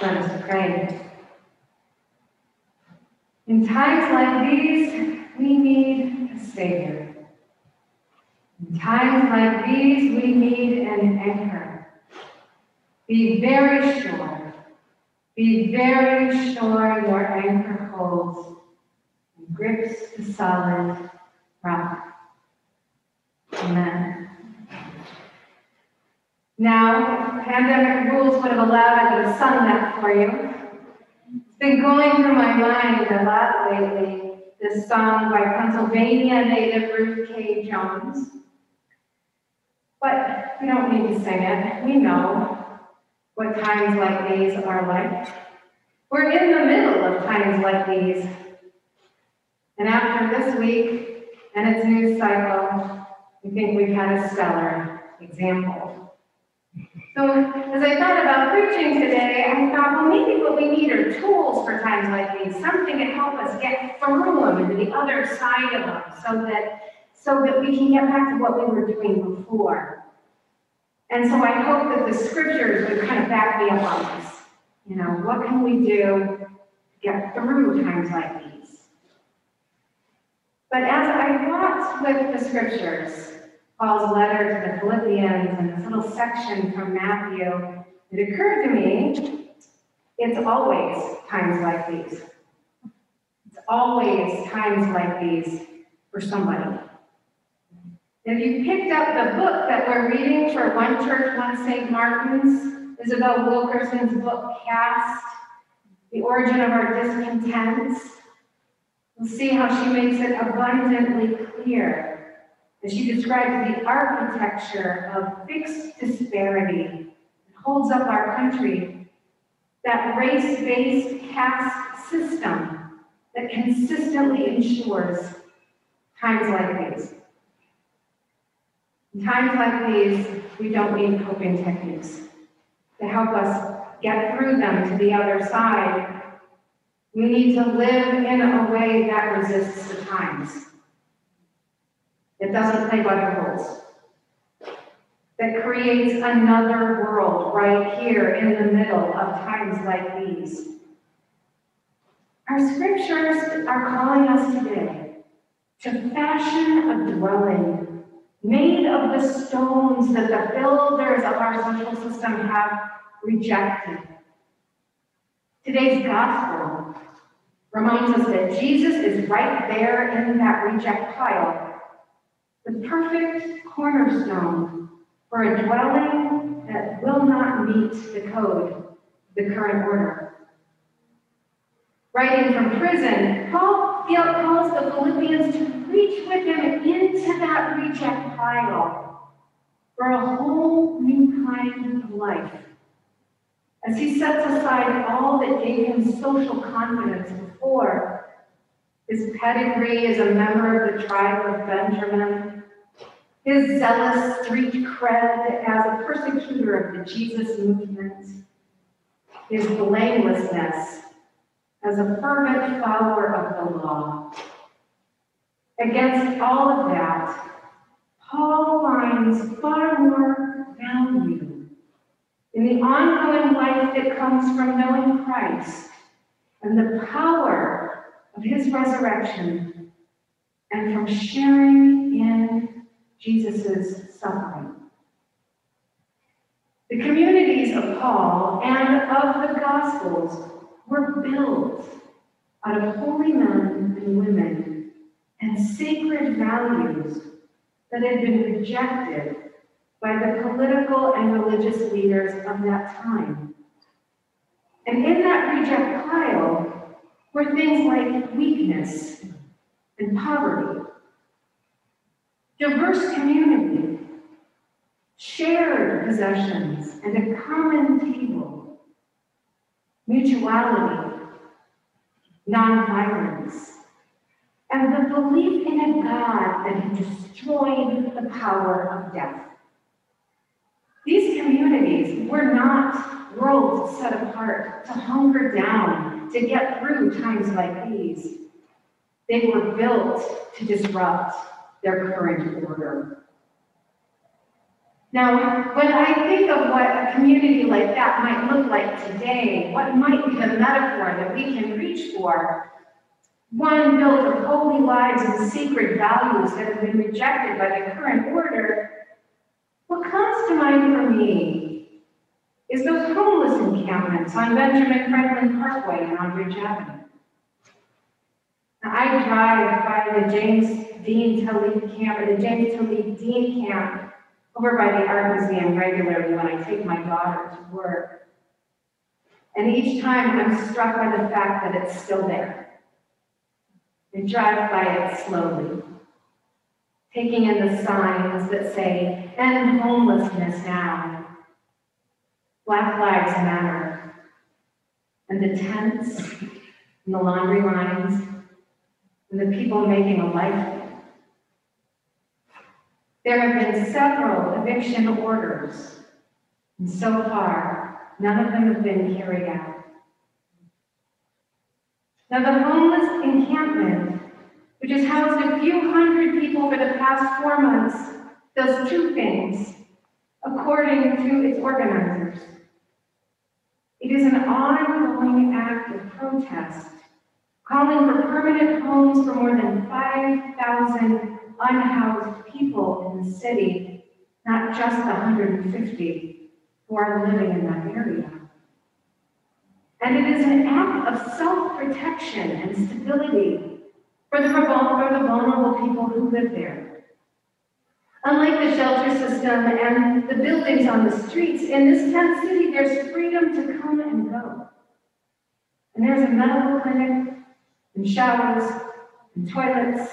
Let us pray. In times like these, we need a Savior. In times like these, we need an anchor. Be very sure, be very sure your anchor holds and grips the solid rock. Amen. Now, pandemic rules would have allowed I to have sung that for you. It's been going through my mind a lot lately, this song by Pennsylvania native Ruth Caye Jones. But we don't need to sing it. We know what times like these are like. We're in the middle of times like these. And after this week and its news cycle, we think we've had a stellar example. So as I thought about preaching today, I thought, well, maybe what we need are tools for times like these, something to help us get through them and to the other side of them, so that so that we can get back to what we were doing before. And so I hope that the scriptures would kind of back me up on this. You know, what can we do to get through times like these? But as I walked with the scriptures, Paul's letter to the Philippians and this little section from Matthew, it occurred to me it's always times like these. It's always times like these for somebody. If you picked up the book that we're reading for One Church, One St. Martin's, Isabel Wilkerson's book, Caste, The Origin of Our Discontents, we'll see how she makes it abundantly clear as she describes the architecture of fixed disparity that holds up our country, that race-based caste system that consistently ensures times like these. In times like these, we don't need coping techniques to help us get through them to the other side. We need to live in a way that resists the times. It doesn't play by the rules. That creates another world right here in the middle of times like these. Our scriptures are calling us today to fashion a dwelling made of the stones that the builders of our social system have rejected. Today's gospel reminds us that Jesus is right there in that reject pile the perfect cornerstone for a dwelling that will not meet the code the current order. Writing from prison, Paul calls the Philippians to reach with him into that reject pile for a whole new kind of life. As he sets aside all that gave him social confidence before, his pedigree as a member of the tribe of Benjamin, his zealous street cred as a persecutor of the Jesus movement, his blamelessness as a fervent follower of the law. Against all of that, Paul finds far more value in the ongoing life that comes from knowing Christ and the power of his resurrection and from sharing in Jesus' suffering. The communities of Paul and of the Gospels were built out of holy men and women and sacred values that had been rejected by the political and religious leaders of that time. And in that reject pile were things like weakness and poverty diverse community, shared possessions, and a common table, mutuality, nonviolence, and the belief in a God that had destroyed the power of death. These communities were not worlds set apart to hunger down to get through times like these. They were built to disrupt their current order. Now, when I think of what a community like that might look like today, what might be the metaphor that we can reach for? One built of holy lives and sacred values that have been rejected by the current order. What comes to mind for me is those homeless encampments on Benjamin Franklin Parkway and on Ridge Avenue. Now, I drive by the James Dean Talib camp, or the James Talib Dean camp over by the art museum regularly when I take my daughter to work. And each time I'm struck by the fact that it's still there. I drive by it slowly, taking in the signs that say, end homelessness now. Black Lives Matter. And the tents and the laundry lines and the people making a life there have been several eviction orders, and so far, none of them have been carried out. Now, the homeless encampment, which has housed a few hundred people for the past four months, does two things, according to its organizers. It is an ongoing act of protest, calling for permanent homes for more than 5,000 unhoused people in the city, not just the 150 who are living in that area. And it is an act of self-protection and stability for the, for the vulnerable people who live there. Unlike the shelter system and the buildings on the streets, in this tent city, there's freedom to come and go. And there's a medical clinic, and showers, and toilets,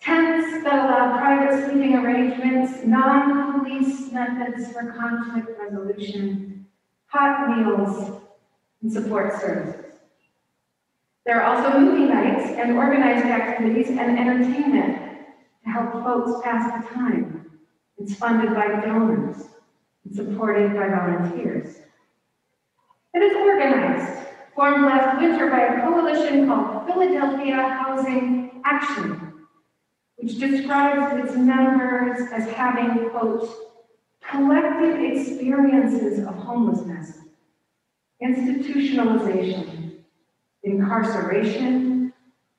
Tents that allow private sleeping arrangements, non-police methods for conflict resolution, hot meals, and support services. There are also movie nights and organized activities and entertainment to help folks pass the time. It's funded by donors and supported by volunteers. It is organized, formed last winter by a coalition called Philadelphia Housing Action which describes its members as having, quote, collective experiences of homelessness, institutionalization, incarceration,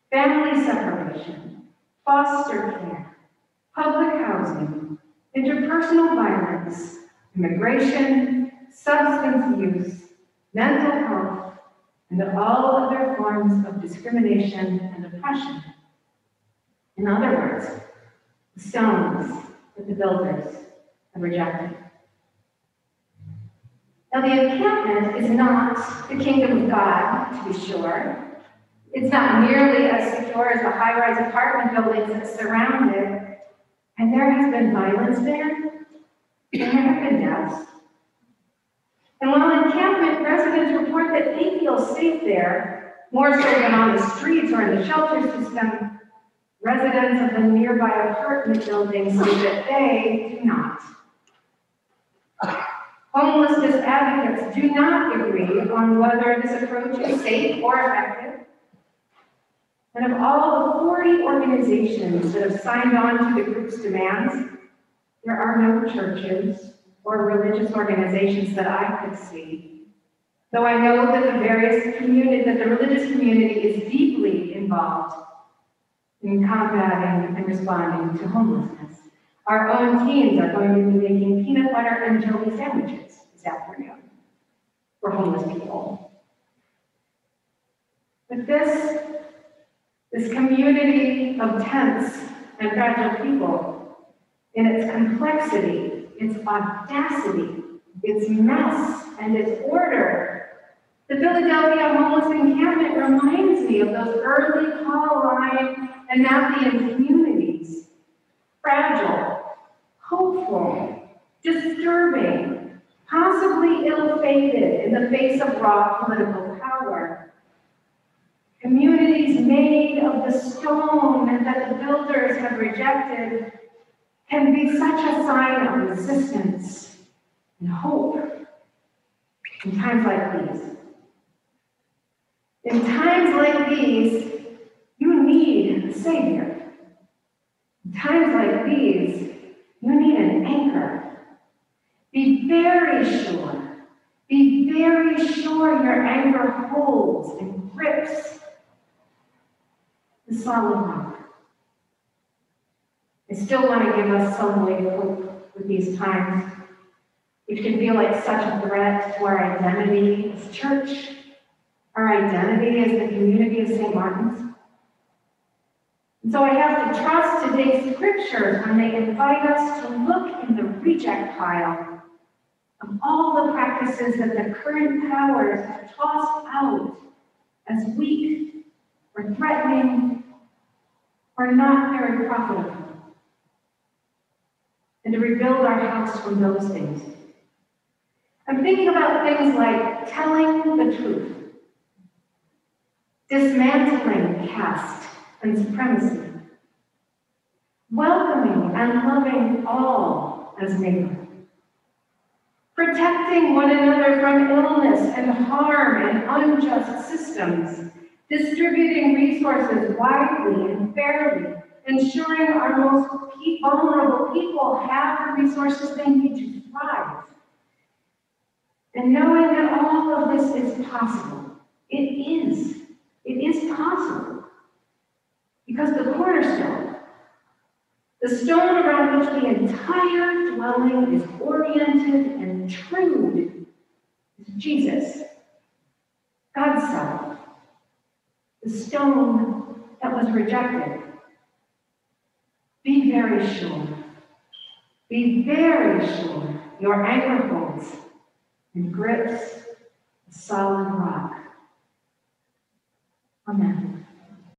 family separation, foster care, public housing, interpersonal violence, immigration, substance use, mental health, and all other forms of discrimination and oppression. In other words, the stones that the builders have rejected. Now, the encampment is not the kingdom of God, to be sure. It's not nearly as secure as the high rise apartment buildings that surround it. And there has been violence there, there have been deaths. And while encampment residents report that they feel safe there, more so than on the streets or in the shelter system, Residents of the nearby apartment buildings say that they do not. Homelessness advocates do not agree on whether this approach is safe or effective. And of all the 40 organizations that have signed on to the group's demands, there are no churches or religious organizations that I could see. Though I know that the various community, that the religious community is deeply involved in combating and responding to homelessness. Our own teens are going to be making peanut butter and jelly sandwiches this afternoon for homeless people. But this, this community of tents and fragile people, in its complexity, its audacity, its mess, and its order, the Philadelphia homeless encampment reminds me of those early Pauline and Matthean communities. Fragile, hopeful, disturbing, possibly ill-fated in the face of raw political power. Communities of the stone that the builders have rejected can be such a sign of resistance and hope in times like these. In times like these, you need a Savior. In times like these, you need an anchor. Be very sure. Be very sure your anchor holds and grips the solid rock. I still want to give us some way of hope with these times, which can feel like such a threat to our identity as church, our identity as the community of St. Martin's. And so I have to trust today's scriptures when they invite us to look in the reject pile of all the practices that the current powers have tossed out as weak or threatening or not very profitable. And to rebuild our house from those things. I'm thinking about things like telling the truth, dismantling caste and supremacy, welcoming and loving all as neighbor, protecting one another from illness and harm and unjust systems, distributing resources widely and fairly, ensuring our most vulnerable people have the resources they need to thrive. And knowing that all of this is possible, it is. It is possible. Because the cornerstone, the stone around which the entire dwelling is oriented and trued, is Jesus, God's Son, the stone that was rejected. Be very sure. Be very sure your anchor holds and grips a solid rock. Amen.